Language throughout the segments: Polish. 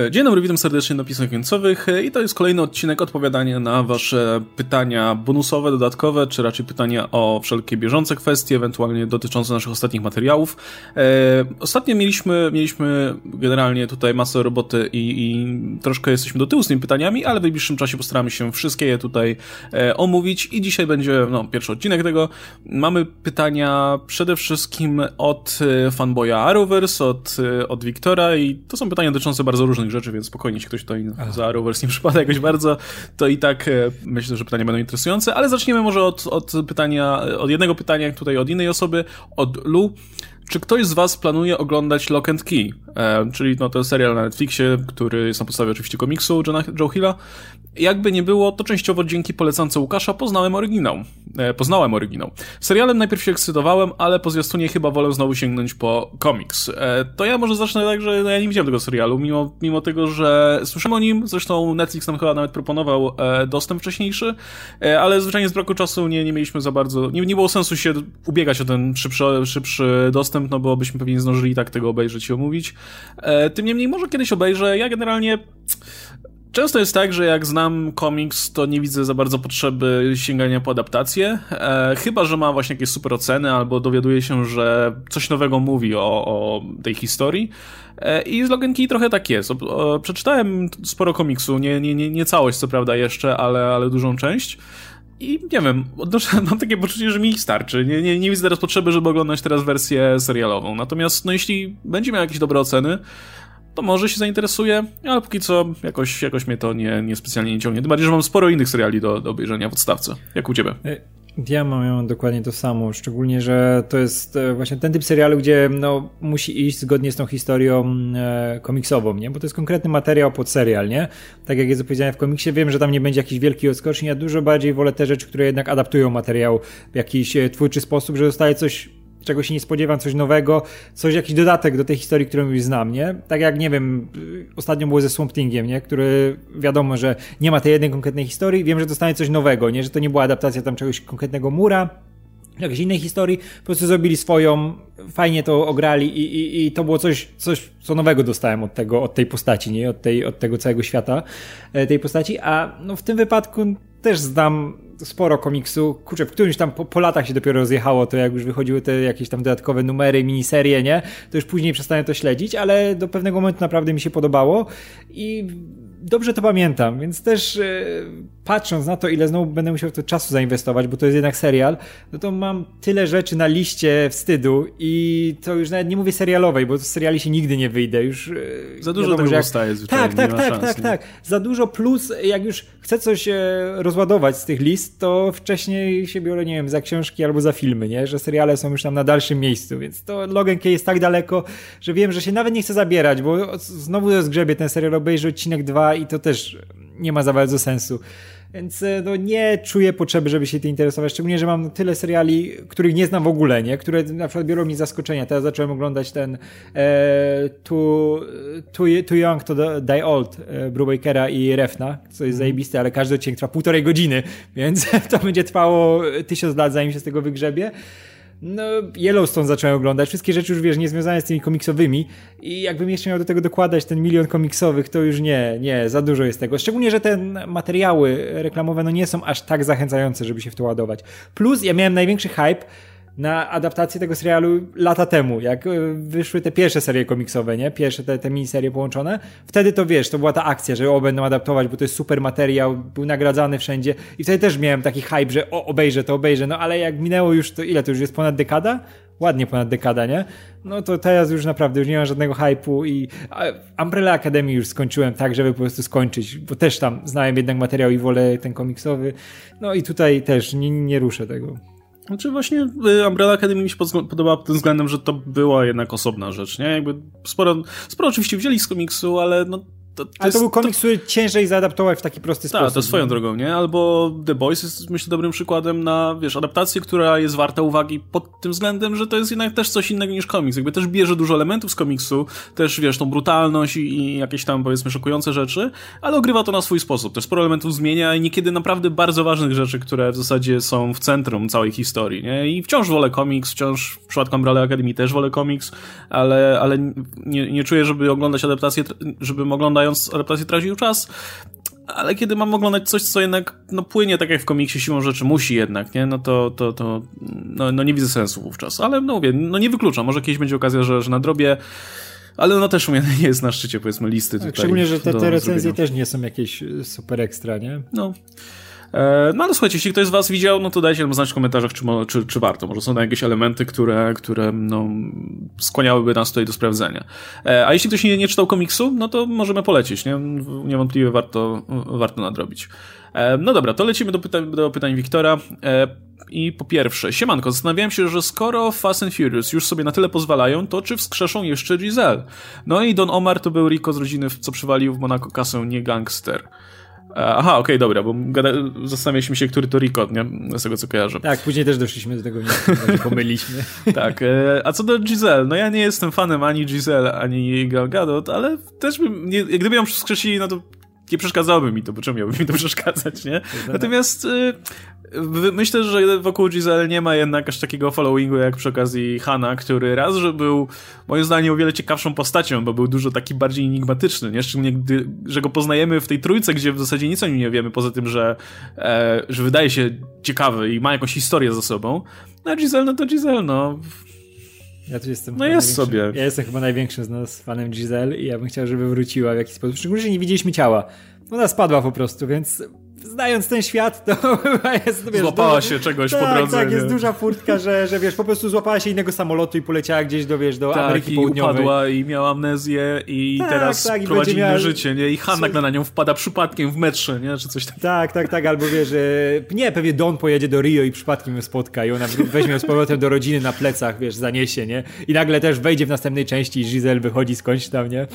E, dzień dobry, witam serdecznie na Pisach Końcowych e, i to jest kolejny odcinek odpowiadania na wasze pytania bonusowe, dodatkowe, czy raczej pytania o wszelkie bieżące kwestie, ewentualnie dotyczące naszych ostatnich materiałów. E, ostatnio mieliśmy, mieliśmy generalnie tutaj masę roboty i, i troszkę jesteśmy do tyłu z tymi pytaniami, ale w najbliższym czasie postaramy się wszystkie je tutaj e, omówić i dzisiaj będzie no, pierwszy odcinek tego. Mamy pytania przede wszystkim od e, fanboya Arrowverse, od, od Wiktora i to są pytania dotyczące bardzo różnych rzeczy, więc spokojnie, jeśli ktoś tutaj Aha. za Rovers nie przypada jakoś bardzo, to i tak e, myślę, że pytania będą interesujące, ale zaczniemy może od, od pytania, od jednego pytania tutaj od innej osoby, od Lu. Czy ktoś z Was planuje oglądać Lock and Key? E, czyli no, serial na Netflixie, który jest na podstawie oczywiście komiksu Johna, Joe Hilla. Jakby nie było, to częściowo dzięki polecance Łukasza poznałem oryginał. E, poznałem oryginał. Serialem najpierw się ekscytowałem, ale po zwiastunie chyba wolę znowu sięgnąć po komiks. E, to ja może zacznę tak, że no, ja nie widziałem tego serialu, mimo, mimo tego, że słyszałem o nim, zresztą Netflix nam chyba nawet proponował e, dostęp wcześniejszy, e, ale zwyczajnie z braku czasu nie, nie mieliśmy za bardzo, nie, nie było sensu się ubiegać o ten szybszy, szybszy dostęp, no bo byśmy pewnie zdążyli i tak tego obejrzeć i omówić. E, tym niemniej może kiedyś obejrzę, ja generalnie Często jest tak, że jak znam komiks, to nie widzę za bardzo potrzeby sięgania po adaptację. E, chyba, że ma właśnie jakieś super oceny, albo dowiaduje się, że coś nowego mówi o, o tej historii. E, I z Logan Key trochę tak jest. O, przeczytałem sporo komiksu, nie, nie, nie, nie całość co prawda jeszcze, ale, ale dużą część. I nie wiem, mam takie poczucie, że mi ich starczy. Nie, nie, nie widzę teraz potrzeby, żeby oglądać teraz wersję serialową. Natomiast, no jeśli będzie miał jakieś dobre oceny, to może się zainteresuje, ale póki co jakoś, jakoś mnie to nie, nie specjalnie nie ciągnie. Tym bardziej, że mam sporo innych seriali do, do obejrzenia w odstawce. Jak u ciebie? Ja mam dokładnie to samo, szczególnie, że to jest e, właśnie ten typ serialu, gdzie no, musi iść zgodnie z tą historią e, komiksową, nie? Bo to jest konkretny materiał pod serial, nie? Tak jak jest opowiedziane w komiksie, wiem, że tam nie będzie jakiś wielki odskoczni, ja dużo bardziej wolę te rzeczy, które jednak adaptują materiał w jakiś e, twórczy sposób, że zostaje coś czego się nie spodziewam, coś nowego, coś, jakiś dodatek do tej historii, którą już znam, nie? Tak jak, nie wiem, ostatnio było ze Swamp Thingiem, nie? Który wiadomo, że nie ma tej jednej konkretnej historii, wiem, że dostanie coś nowego, nie? Że to nie była adaptacja tam czegoś konkretnego mura, jakiejś innej historii, po prostu zrobili swoją, fajnie to ograli i, i, i to było coś, coś, co nowego dostałem od tego, od tej postaci, nie? Od, tej, od tego całego świata e, tej postaci, a no w tym wypadku też znam sporo komiksu. Kurczę, w którymś tam po, po, latach się dopiero rozjechało to, jak już wychodziły te jakieś tam dodatkowe numery, miniserie, nie? To już później przestałem to śledzić, ale do pewnego momentu naprawdę mi się podobało i dobrze to pamiętam, więc też e, patrząc na to, ile znowu będę musiał to czasu zainwestować, bo to jest jednak serial, no to mam tyle rzeczy na liście wstydu i to już nawet nie mówię serialowej, bo z seriali się nigdy nie wyjdę. Już, e, Za dużo wiadomo, tego jak... zostaje zwyczajnie. Tak, tak, tak, tak, tak. Za dużo plus, jak już chcę coś e, rozładować z tych list, to wcześniej się biorę, nie wiem, za książki albo za filmy, nie? Że seriale są już tam na dalszym miejscu, więc to Logan jest tak daleko, że wiem, że się nawet nie chcę zabierać, bo znowu zgrzebie ten serial, obejrzę odcinek i to też nie ma za bardzo sensu. Więc e, no, nie czuję potrzeby, żeby się tym interesować. Szczególnie, że mam tyle seriali, których nie znam w ogóle, nie? które na przykład biorą mi zaskoczenia. Teraz zacząłem oglądać ten e, too, too, too Young to Die Old e, Brubakera i Refna, co jest mm. zajebiste, ale każdy odcinek trwa półtorej godziny, więc to będzie trwało tysiąc lat, zanim się z tego wygrzebie. No, Yellowstone zacząłem oglądać, wszystkie rzeczy już wiesz, niezwiązane z tymi komiksowymi i jakbym jeszcze miał do tego dokładać ten milion komiksowych, to już nie, nie, za dużo jest tego. Szczególnie, że te materiały reklamowe no nie są aż tak zachęcające, żeby się w to ładować. Plus ja miałem największy hype na adaptację tego serialu lata temu, jak e, wyszły te pierwsze serie komiksowe, nie? Pierwsze te, te miniserie połączone. Wtedy to wiesz, to była ta akcja, że o, będą adaptować, bo to jest super materiał, był nagradzany wszędzie i wtedy też miałem taki hype, że o, obejrzę to, obejrzę, no ale jak minęło już to, ile to już jest ponad dekada? Ładnie ponad dekada, nie? No to teraz już naprawdę już nie ma żadnego hypu i Umbrella Academy już skończyłem tak, żeby po prostu skończyć, bo też tam znałem jednak materiał i wolę ten komiksowy. No i tutaj też nie, nie ruszę tego. Znaczy właśnie y, Umbrella Academy mi się podobała pod tym względem, że to była jednak osobna rzecz, nie? Jakby sporo, sporo oczywiście wzięli z komiksu, ale no to, to Ale to był komiks, który ciężej zaadaptować w taki prosty ta, sposób. Tak, to swoją drogą, nie? Albo The Boys jest, myślę, dobrym przykładem na, wiesz, adaptację, która jest warta uwagi pod tym względem, że to jest jednak też coś innego niż komiks. Jakby też bierze dużo elementów z komiksu, też, wiesz, tą brutalność i, i jakieś tam, powiedzmy, szokujące rzeczy, ale ogrywa to na swój sposób. Też sporo elementów zmienia i niekiedy naprawdę bardzo ważnych rzeczy, które w zasadzie są w centrum całej historii, nie? I wciąż wolę komiks, wciąż w przypadku Umbrella Academy też wolę komiks, ale, ale nie, nie czuję, żeby oglądać adaptację, żebym oglądał oglądając adaptację tracił czas, ale kiedy mam oglądać coś, co jednak no, płynie tak jak w komiksie siłą rzeczy, musi jednak, nie? No to, to, to no, no nie widzę sensu wówczas. Ale no mówię, no nie wykluczam. Może kiedyś będzie okazja, że, że nadrobię. Ale no też u mnie nie jest na szczycie, powiedzmy, listy tak, tutaj. Szczególnie, że te, te recenzje zrobienia. też nie są jakieś super ekstra, nie? No. E, no ale słuchajcie, jeśli ktoś z was widział, no to dajcie nam znać w komentarzach, czy, czy, czy warto. Może są tam jakieś elementy, które, które no, skłaniałyby nas tutaj do sprawdzenia. E, a jeśli ktoś nie, nie czytał komiksu, no to możemy polecić, nie? Niewątpliwie warto, warto nadrobić. E, no dobra, to lecimy do pytań, do pytań Wiktora. I po pierwsze, siemanko, zastanawiałem się, że skoro Fast and Furious już sobie na tyle pozwalają, to czy wskrzeszą jeszcze Giselle? No i Don Omar to był Rico z rodziny, co przywalił w Monaco kasę, nie gangster. Aha, okej, okay, dobra, bo gada, zastanawialiśmy się, który to Rico, nie? Z tego, co kojarzę. Tak, później też doszliśmy do tego nie pomyliśmy. tak, e, a co do Giselle, no ja nie jestem fanem ani Giselle, ani Gal Gadot, ale też bym, nie, gdyby ją wskrzesili, no to nie przeszkadzałoby mi to, bo czemu miałby mi to przeszkadzać, nie? Natomiast y, myślę, że wokół Giselle nie ma jednak aż takiego followingu jak przy okazji Hanna, który raz, że był moim zdaniem o wiele ciekawszą postacią, bo był dużo taki bardziej enigmatyczny, nie? Szczególnie gdy, że go poznajemy w tej trójce, gdzie w zasadzie nic o nim nie wiemy, poza tym, że, e, że wydaje się ciekawy i ma jakąś historię za sobą. No a Giselle, no to Giselle, no ja tu jestem. No jest sobie. Ja jestem chyba największym z nas fanem Giselle i ja bym chciał, żeby wróciła w jakiś sposób. Szczególnie, że nie widzieliśmy ciała. Ona spadła po prostu, więc znając ten świat, to chyba jest, wiesz, Złapała dużo... się czegoś tak, po drodze. Tak, jest duża furtka, że, że wiesz, po prostu złapała się innego samolotu i poleciała gdzieś do, wiesz, do tak, Ameryki i Południowej. upadła i miała amnezję i tak, teraz tak, i prowadzi miała... życie, nie? I Hanna na nią wpada przypadkiem w metrze, nie? Czy coś tam. Tak, tak, tak, albo wiesz, że nie, pewnie Don pojedzie do Rio i przypadkiem ją spotka i ona weźmie ją z powrotem do rodziny na plecach, wiesz, zaniesie, nie? I nagle też wejdzie w następnej części i Giselle wychodzi skądś tam, nie?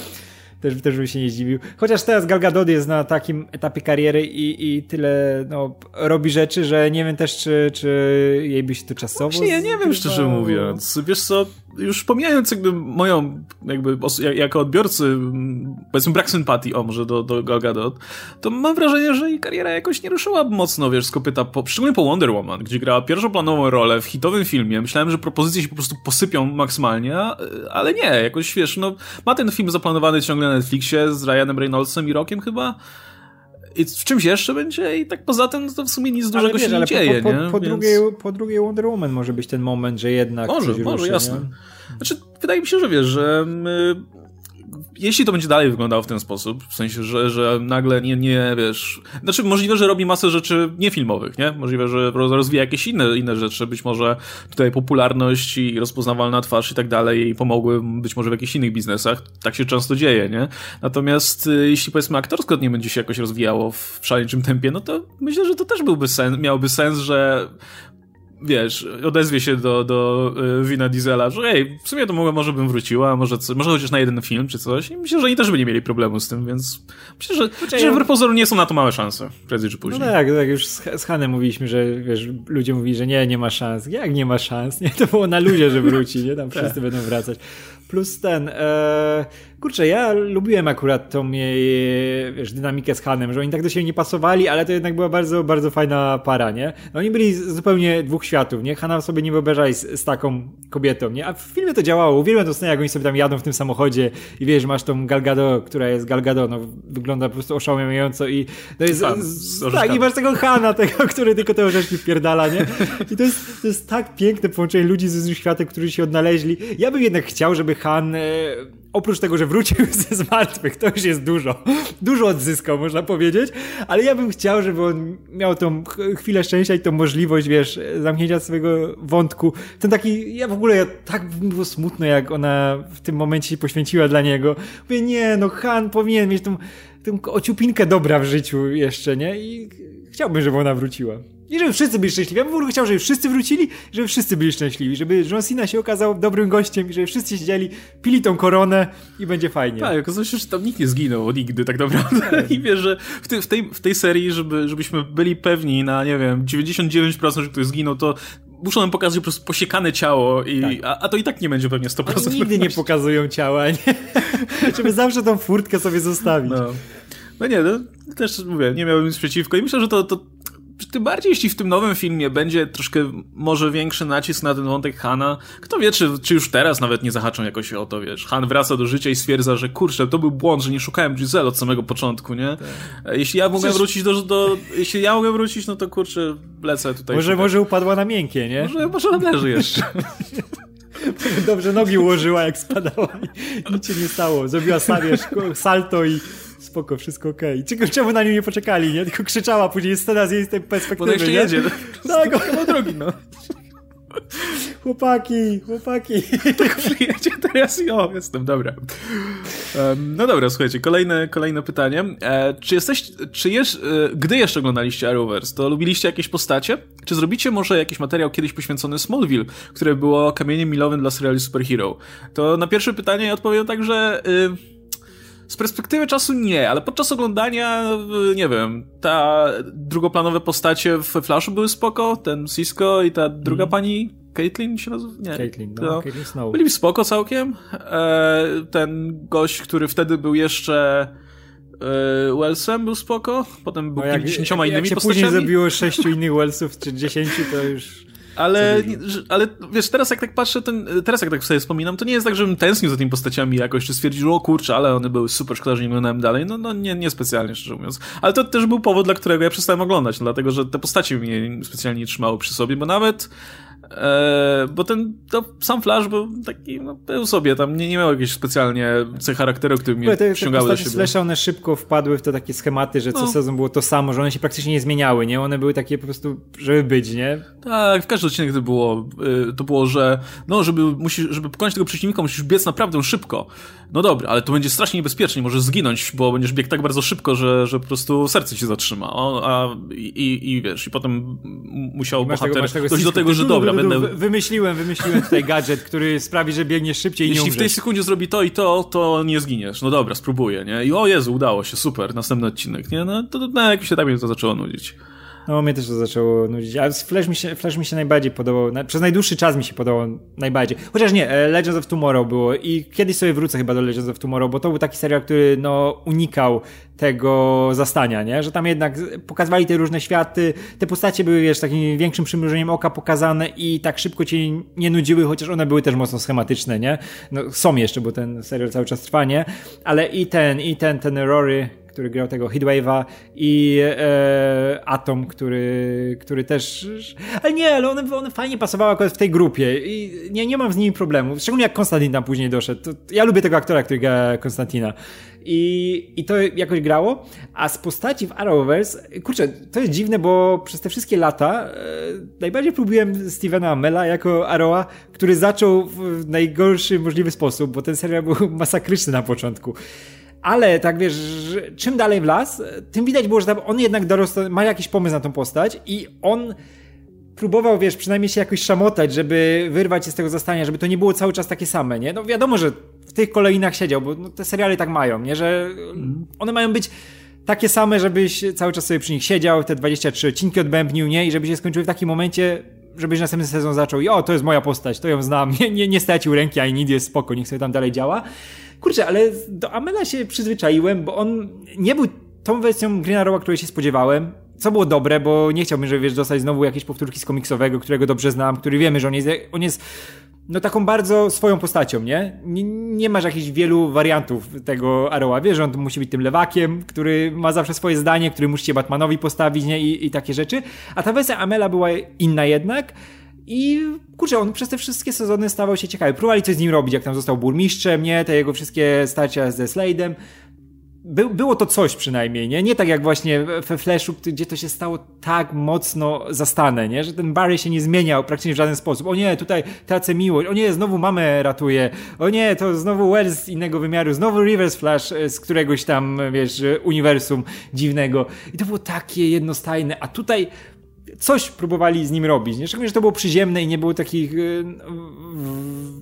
Też, też bym się nie zdziwił. Chociaż teraz Gal Gadot jest na takim etapie kariery i, i tyle no, robi rzeczy, że nie wiem też, czy, czy jej by się to czasowo... Właśnie ja nie wiem, szczerze mówiąc. Wiesz co, już pomijając jakby moją, jakby jako odbiorcy, powiedzmy brak sympatii, o może do, do Gal Gadot, to mam wrażenie, że jej kariera jakoś nie ruszyła mocno, wiesz, z kopyta, po, szczególnie po Wonder Woman, gdzie grała pierwszoplanową rolę w hitowym filmie. Myślałem, że propozycje się po prostu posypią maksymalnie, ale nie, jakoś, wiesz, no, ma ten film zaplanowany ciągle na Netflixie z Ryanem Reynoldsem i Rockiem chyba, i w czymś jeszcze będzie i tak poza tym to w sumie nic dużego wiesz, się nie dzieje, po, po, nie? Po, Więc... drugiej, po drugiej Wonder Woman może być ten moment, że jednak Może, może, ruszy, jasne. Nie? Znaczy, wydaje mi się, że wiesz, że my jeśli to będzie dalej wyglądało w ten sposób, w sensie, że, że nagle nie, nie, wiesz, znaczy możliwe, że robi masę rzeczy niefilmowych, nie? Możliwe, że rozwija jakieś inne, inne rzeczy, być może tutaj popularność i rozpoznawalna twarz i tak dalej pomogły być może w jakichś innych biznesach, tak się często dzieje, nie? Natomiast y, jeśli powiedzmy aktorsko nie będzie się jakoś rozwijało w szaleńczym tempie, no to myślę, że to też byłby sens, miałby sens, że wiesz, odezwie się do, do y, Wina Diesela, że ej, w sumie to może bym wróciła, może, może chociaż na jeden film czy coś. I myślę, że oni też by nie mieli problemu z tym, więc myślę, że, Kurczę, że w pozoru nie są na to małe szanse, prędzej czy później. No tak, tak, już z, z Hanem mówiliśmy, że wiesz, ludzie mówili, że nie, nie ma szans. Jak nie ma szans? Nie, to było na ludzie, że wróci, nie? Tam wszyscy tak. będą wracać. Plus ten, e, kurczę, ja lubiłem akurat tą jej, wiesz, dynamikę z Hanem, że oni tak do siebie nie pasowali, ale to jednak była bardzo, bardzo fajna para, nie? No oni byli zupełnie dwóch światów, nie? Hanna sobie nie wyobrażali z, z, taką kobietą, nie? A w filmie to działało. Uwielbiam to scenę, jak oni sobie tam jadą w tym samochodzie i wiesz, masz tą Galgado, która jest Galgado, no wygląda po prostu oszałamiająco i to jest, Fan, z, tak, i masz tego Hanna, tego, który tylko te orzeszki wpierdala, nie? I to jest, to jest tak piękne połączenie ludzi z różnych światów, którzy się odnaleźli. Ja bym jednak chciał, żeby Han e, oprócz tego, że wrócił ze zmartwych, to już jest dużo. Dużo odzyskał, można powiedzieć, ale ja bym chciał, żeby on miał tą chwilę szczęścia i tą możliwość, wiesz, zamknięcia swojego wątku. Ten taki, ja w ogóle, ja, tak było smutno, jak ona w tym momencie się poświęciła dla niego. Mówię, nie, no Han powinien mieć tą, tą ociupinkę dobra w życiu jeszcze, nie? I chciałbym, żeby ona wróciła. I żeby wszyscy byli szczęśliwi. Ja bym w ogóle chciał, żeby wszyscy wrócili, żeby wszyscy byli szczęśliwi. Żeby John Cena się okazał dobrym gościem i żeby wszyscy siedzieli, pili tą koronę i będzie fajnie. Tak, okazuje się, że tam nikt nie zginął nigdy tak naprawdę. Tak. I wiesz, że w, ty, w, tej, w tej serii, żeby, żebyśmy byli pewni na, nie wiem, 99%, że ktoś zginął, to muszą nam pokazać po prostu posiekane ciało, i, tak. a, a, to i tak nie będzie pewnie 100%. Oni nigdy nie pokazują ciała, nie? Żeby zawsze tą furtkę sobie zostawić. No, no nie, no, też mówię, nie miałbym nic przeciwko i myślę, że to, to tym bardziej jeśli w tym nowym filmie będzie troszkę może większy nacisk na ten wątek Hana, kto wie, czy, czy już teraz nawet nie zahaczą jakoś o to, wiesz. Han wraca do życia i stwierdza, że kurczę, to był błąd, że nie szukałem Giselle od samego początku, nie? Tak. Jeśli ja mogę Przecież... wrócić do, do, Jeśli ja mogę wrócić, no to kurczę, lecę tutaj. Może, może upadła na miękkie, nie? Może, może leży jeszcze. Dobrze nogi ułożyła, jak spadała i nic się nie stało. Zrobiła salto i spoko, wszystko okej. Okay. Czemu na nią nie poczekali, nie? Tylko krzyczała później scena z jej perspektywy, Bo jeszcze nie? jedzie. Tak, o, drogi, no. Chłopaki, chłopaki. Tak przyjedzie teraz i o, jestem, dobra. Um, no dobra, słuchajcie, kolejne, kolejne pytanie. E, czy jesteś, czy jesz, e, gdy jeszcze oglądaliście Arrowverse, to lubiliście jakieś postacie? Czy zrobicie może jakiś materiał kiedyś poświęcony Smallville, które było kamieniem milowym dla seriali Superhero? To na pierwsze pytanie odpowiem tak, że... Y, z perspektywy czasu nie, ale podczas oglądania, nie wiem, ta drugoplanowe postacie w Flashu były spoko, ten Cisco i ta druga mm. pani, Caitlyn się nazywa? Nie. Caitlyn, no, no. Caitlyn Snow. Byli spoko całkiem. E, ten gość, który wtedy był jeszcze e, Wellsem był spoko, potem był no jak, innymi jak się postaciami. później zabiło sześciu innych Wellsów, czy dziesięciu, to już... Ale, ale wiesz, teraz jak tak patrzę, ten, teraz jak tak sobie wspominam, to nie jest tak, żebym tęsknił za tymi postaciami jakoś, czy stwierdził, o kurczę, ale one były super, szkoda, że nie oglądałem dalej. No, no nie, nie specjalnie, szczerze mówiąc. Ale to też był powód, dla którego ja przestałem oglądać, no, dlatego, że te postacie mnie specjalnie nie trzymały przy sobie, bo nawet E, bo ten to sam Flash był taki, no, był sobie, tam nie, nie miał jakiejś specjalnie cech charakteru, które mnie te, przyciągały te do siebie. Flasha, one szybko wpadły w te takie schematy, że co no. sezon było to samo, że one się praktycznie nie zmieniały, nie? One były takie po prostu, żeby być, nie? Tak, w każdym odcinek to było, y, to było, że no, żeby, musisz, żeby pokonać tego przeciwnika, musisz biec naprawdę szybko. No dobra, ale to będzie strasznie niebezpiecznie, możesz zginąć, bo będziesz biegł tak bardzo szybko, że, że po prostu serce ci zatrzyma. O, a, i, i wiesz, i potem musiał bohater tego, dojść do tego, że dobra, będę... Wymyśliłem, wymyśliłem tutaj gadżet, który sprawi, że biegniesz szybciej i Jeśli nie Jeśli w tej sekundzie zrobi to i to, to nie zginiesz. No dobra, spróbuję, nie? I o Jezu, udało się, super, następny odcinek, nie? No to na jakimś etapie to zaczęło nudzić. No, mnie też to zaczęło nudzić. Ale Flash mi się, Flash mi się najbardziej podobał. Na, przez najdłuższy czas mi się podobał najbardziej. Chociaż nie, e, Legends of Tomorrow było i kiedyś sobie wrócę chyba do Legends of Tomorrow, bo to był taki serial, który no unikał tego zastania, nie? Że tam jednak pokazywali te różne światy, te postacie były, wiesz, takim większym przymrużeniem oka pokazane i tak szybko cię nie nudziły, chociaż one były też mocno schematyczne, nie? No, są jeszcze, bo ten serial cały czas trwa, nie? Ale i ten, i ten, ten Rory, który grał tego Heatwave'a i e, Atom, który, który też... Ale nie, ale one, one fajnie pasowały akurat w tej grupie i nie, nie mam z nimi problemu. Szczególnie jak Konstantin tam później doszedł. To, ja lubię tego aktora, który gra Konstantina. I, I to jakoś grało. A z postaci w Arrowverse, kurczę, to jest dziwne, bo przez te wszystkie lata e, najbardziej próbowałem Stevena Amela jako Arrowa, który zaczął w najgorszy możliwy sposób, bo ten serial był masakryczny na początku ale tak wiesz, czym dalej w las, tym widać było, że on jednak dorosł, ma jakiś pomysł na tą postać i on próbował, wiesz, przynajmniej się jakoś szamotać, żeby wyrwać się z tego zastania, żeby to nie było cały czas takie same, nie? No wiadomo, że w tych kolejnach siedział, bo no, te seriale tak mają, nie? Że one mają być takie same, żebyś cały czas sobie przy nich siedział, te 23 odcinki odbębnił, nie? I żeby się skończyły w takim momencie, żebyś następny sezon zaczął i o, to jest moja postać, to ją znam, nie, nie, nie stracił ręki, a nic jest spoko, niech sobie tam dalej działa. Kurczę, ale do Amela się przyzwyczaiłem, bo on nie był tą wersją Green Arrowa, której się spodziewałem. Co było dobre, bo nie chciałbym, żeby wiesz, dostać znowu jakieś powtórki z komiksowego, którego dobrze znam, który wiemy, że on jest, on jest no taką bardzo swoją postacią, nie? nie? Nie, masz jakichś wielu wariantów tego Arrowa. Wiesz, on musi być tym lewakiem, który ma zawsze swoje zdanie, który musi się Batmanowi postawić, nie? I, i takie rzeczy. A ta wersja Amela była inna jednak. I kurczę, on przez te wszystkie sezony stawał się ciekawy. Próbowali coś z nim robić, jak tam został burmistrzem, nie? Te jego wszystkie starcia ze Slade'em. By, było to coś przynajmniej, nie? Nie tak jak właśnie we Flashu, gdzie to się stało tak mocno zastane, nie? Że ten Barry się nie zmieniał praktycznie w żaden sposób. O nie, tutaj tracę miłość. O nie, znowu mamę ratuje. O nie, to znowu Wells z innego wymiaru. Znowu Reverse Flash z któregoś tam, wiesz, uniwersum dziwnego. I to było takie jednostajne. A tutaj coś próbowali z nim robić. Nie? Szczególnie, że to było przyziemne i nie było takich, y,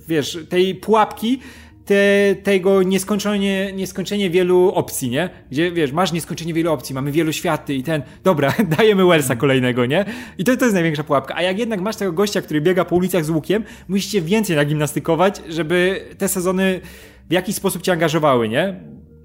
wiesz, tej pułapki, te, tego nieskończenie, nieskończenie wielu opcji, nie? Gdzie, wiesz, masz nieskończenie wielu opcji, mamy wielu światy i ten, dobra, dajemy Wellsa kolejnego, nie? I to, to jest największa pułapka. A jak jednak masz tego gościa, który biega po ulicach z łukiem, musicie więcej nagimnastykować, żeby te sezony w jakiś sposób cię angażowały, nie?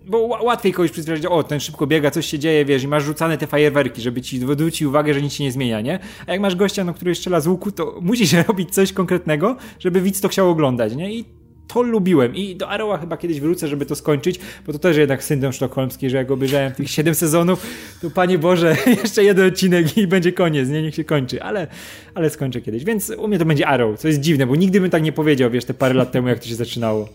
Bo łatwiej kogoś przyzwyczaić, o, ten szybko biega, coś się dzieje, wiesz, i masz rzucane te fajerwerki, żeby ci zwrócić uwagę, że nic się nie zmienia, nie? A jak masz gościa, no, który strzela z łuku, to musisz robić coś konkretnego, żeby widz to chciał oglądać, nie? I to lubiłem i do Arrowa chyba kiedyś wrócę, żeby to skończyć, bo to też jednak syndrom sztokholmski, że jak obejrzałem tych 7 sezonów, to Panie Boże, jeszcze jeden odcinek i będzie koniec, nie, niech się kończy, ale, ale skończę kiedyś, więc u mnie to będzie Arrow, co jest dziwne, bo nigdy bym tak nie powiedział, wiesz, te parę lat temu, jak to się zaczynało.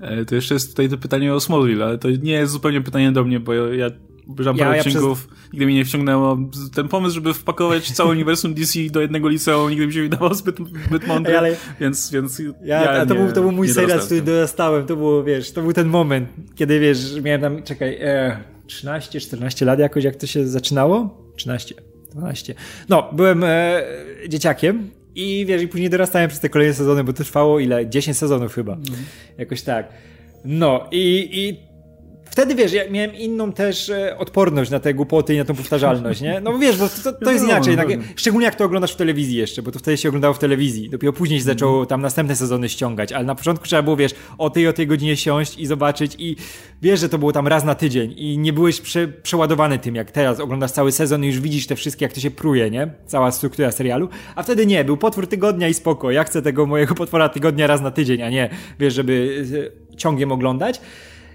E, to jeszcze jest tutaj to pytanie o Smallville, ale to nie jest zupełnie pytanie do mnie, bo ja obejrzałem parę ja odcinków, przez... nigdy mnie nie wciągnęło. Ten pomysł, żeby wpakować całe uniwersum DC do jednego liceum, nigdy mi się wydawał zbyt, zbyt mądry, ale... więc, więc ja, ja to, nie, był, to był mój serial, który dorastałem, to było, wiesz, to był ten moment, kiedy, wiesz, miałem tam, czekaj, e, 13, 14 lat jakoś, jak to się zaczynało? 13, 12. No, byłem e, dzieciakiem i wiesz, i później dorastałem przez te kolejne sezony, bo to trwało ile? 10 sezonów chyba. Mm. Jakoś tak. No i, i wtedy wiesz, ja miałem inną też e, odporność na te głupoty i na tą powtarzalność, nie? No wiesz, bo to, to jest inaczej, tak, szczególnie jak to oglądasz w telewizji jeszcze, bo to wtedy się oglądało w telewizji. Dopiero później się zaczęło tam następne sezony ściągać, ale na początku trzeba było, wiesz, o tej o tej godzinie siąść i zobaczyć i wiesz, że to było tam raz na tydzień i nie byłeś prze, przeładowany tym, jak teraz oglądasz cały sezon i już widzisz te wszystkie, jak to się pruje, nie? Cała struktura serialu, a wtedy nie, był potwór tygodnia i spoko, ja chcę tego mojego potwora tygodnia raz na tydzień, a nie, wiesz, żeby e, ciągiem oglądać.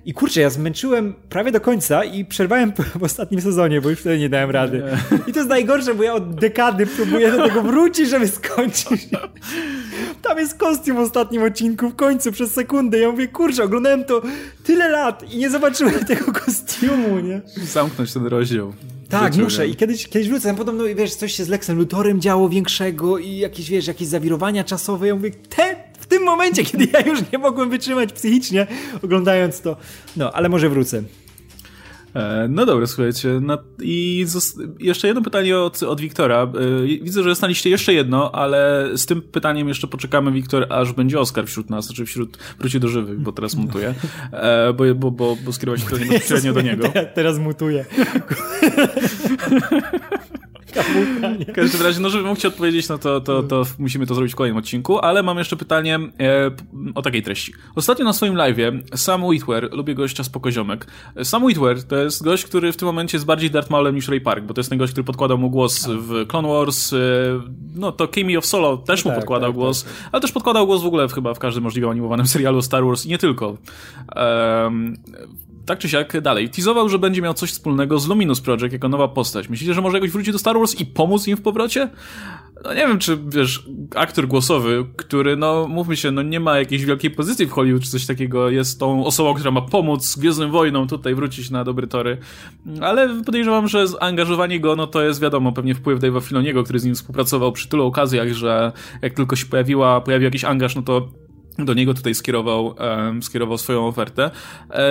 I kurczę, ja zmęczyłem prawie do końca i przerwałem w ostatnim sezonie, bo już wtedy nie dałem rady. I to jest najgorsze, bo ja od dekady próbuję do tego wrócić, żeby skończyć. Tam jest kostium w ostatnim odcinku, w końcu, przez sekundę. Ja mówię, kurczę, oglądałem to tyle lat i nie zobaczyłem tego kostiumu, nie? Zamknąć ten rozdział. Tak, muszę. I kiedyś, kiedyś wrócę. Tam podobno, wiesz, coś się z Lexem Lutorem działo większego i jakieś, wiesz, jakieś zawirowania czasowe. Ja mówię, te tym momencie, kiedy ja już nie mogłem wytrzymać psychicznie oglądając to. No, ale może wrócę. E, no dobra, słuchajcie. No I jeszcze jedno pytanie od, od Wiktora. E, widzę, że dostaliście jeszcze jedno, ale z tym pytaniem jeszcze poczekamy, Wiktor, aż będzie Oskar wśród nas, znaczy wśród wróci do żywych, bo teraz mutuje. E, bo, bo, bo, bo skierować pytanie bezpośrednio do niego. Teraz W każdym razie, no żeby mógł ci odpowiedzieć, no to, to, to musimy to zrobić w kolejnym odcinku, ale mam jeszcze pytanie e, o takiej treści. Ostatnio na swoim live'ie Sam Witwer, lubię gościa z Pokoziomek. Sam Witwer to jest gość, który w tym momencie jest bardziej Darth Maulem niż Ray Park, bo to jest ten gość, który podkładał mu głos w Clone Wars, e, no to Kimi of Solo też mu tak, podkładał tak, głos, tak, tak. ale też podkładał głos w ogóle w, chyba w każdym możliwym animowanym serialu Star Wars i nie tylko. Um, tak czy siak dalej. Teasował, że będzie miał coś wspólnego z Luminous Project jako nowa postać. Myślicie, że może jakoś wrócić do Star Wars i pomóc im w powrocie? No nie wiem, czy wiesz, aktor głosowy, który, no mówmy się, no nie ma jakiejś wielkiej pozycji w Hollywood czy coś takiego, jest tą osobą, która ma pomóc Gwiezdnym Wojnom tutaj wrócić na dobre tory. Ale podejrzewam, że zaangażowanie go, no to jest wiadomo, pewnie wpływ Dave'a Filoniego, który z nim współpracował przy tylu okazjach, że jak tylko się pojawiła, pojawił jakiś angaż, no to do niego tutaj skierował, um, skierował swoją ofertę. E,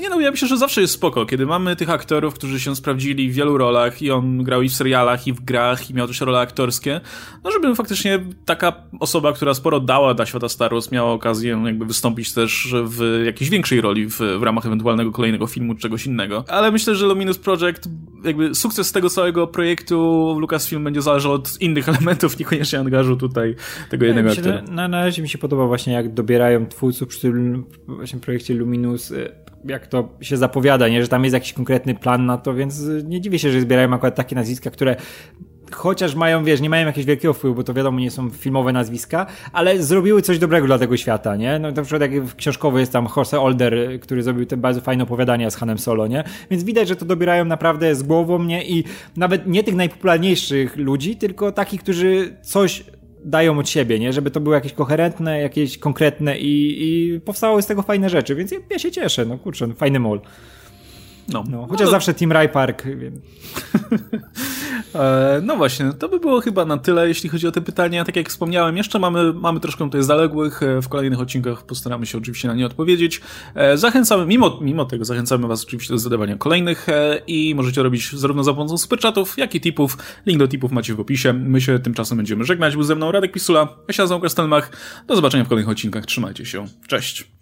nie no, ja myślę, że zawsze jest spoko, kiedy mamy tych aktorów, którzy się sprawdzili w wielu rolach i on grał i w serialach, i w grach, i miał też role aktorskie, no żeby faktycznie taka osoba, która sporo dała dla świata Star Wars, miała okazję jakby wystąpić też w jakiejś większej roli w, w ramach ewentualnego kolejnego filmu czy czegoś innego. Ale myślę, że Luminous Project, jakby sukces tego całego projektu Lucasfilm będzie zależał od innych elementów, niekoniecznie angażu tutaj tego jednego aktora. Na, na razie mi się podoba właśnie właśnie jak dobierają twórców przy tym właśnie projekcie Luminus, y, jak to się zapowiada, nie? że tam jest jakiś konkretny plan na to, więc y, nie dziwię się, że zbierają akurat takie nazwiska, które chociaż mają, wiesz, nie mają jakiegoś wielkiego wpływu, bo to wiadomo, nie są filmowe nazwiska, ale zrobiły coś dobrego dla tego świata, nie? No na przykład jak książkowy jest tam Jose Older, który zrobił te bardzo fajne opowiadania z Hanem Solo, nie? Więc widać, że to dobierają naprawdę z głową, nie? I nawet nie tych najpopularniejszych ludzi, tylko takich, którzy coś dają od siebie, nie? Żeby to było jakieś koherentne, jakieś konkretne i, i powstały z tego fajne rzeczy, więc ja, ja się cieszę, no kurczę, fajny mol. No. no chociaż no, zawsze Team Rai Park. E, no właśnie, to by było chyba na tyle, jeśli chodzi o te pytania. Tak jak wspomniałem, jeszcze mamy, mamy troszkę tutaj zaległych. E, w kolejnych odcinkach postaramy się oczywiście na nie odpowiedzieć. E, zachęcamy, mimo, mimo tego, zachęcamy Was oczywiście do zadawania kolejnych i możecie robić zarówno za pomocą superchatów, jak i tipów. Link do tipów macie w opisie. My się tymczasem będziemy żegnać. Był ze mną Radek Pisula, ja się nazywam Kastelmach. Do zobaczenia w kolejnych odcinkach. Trzymajcie się. Cześć.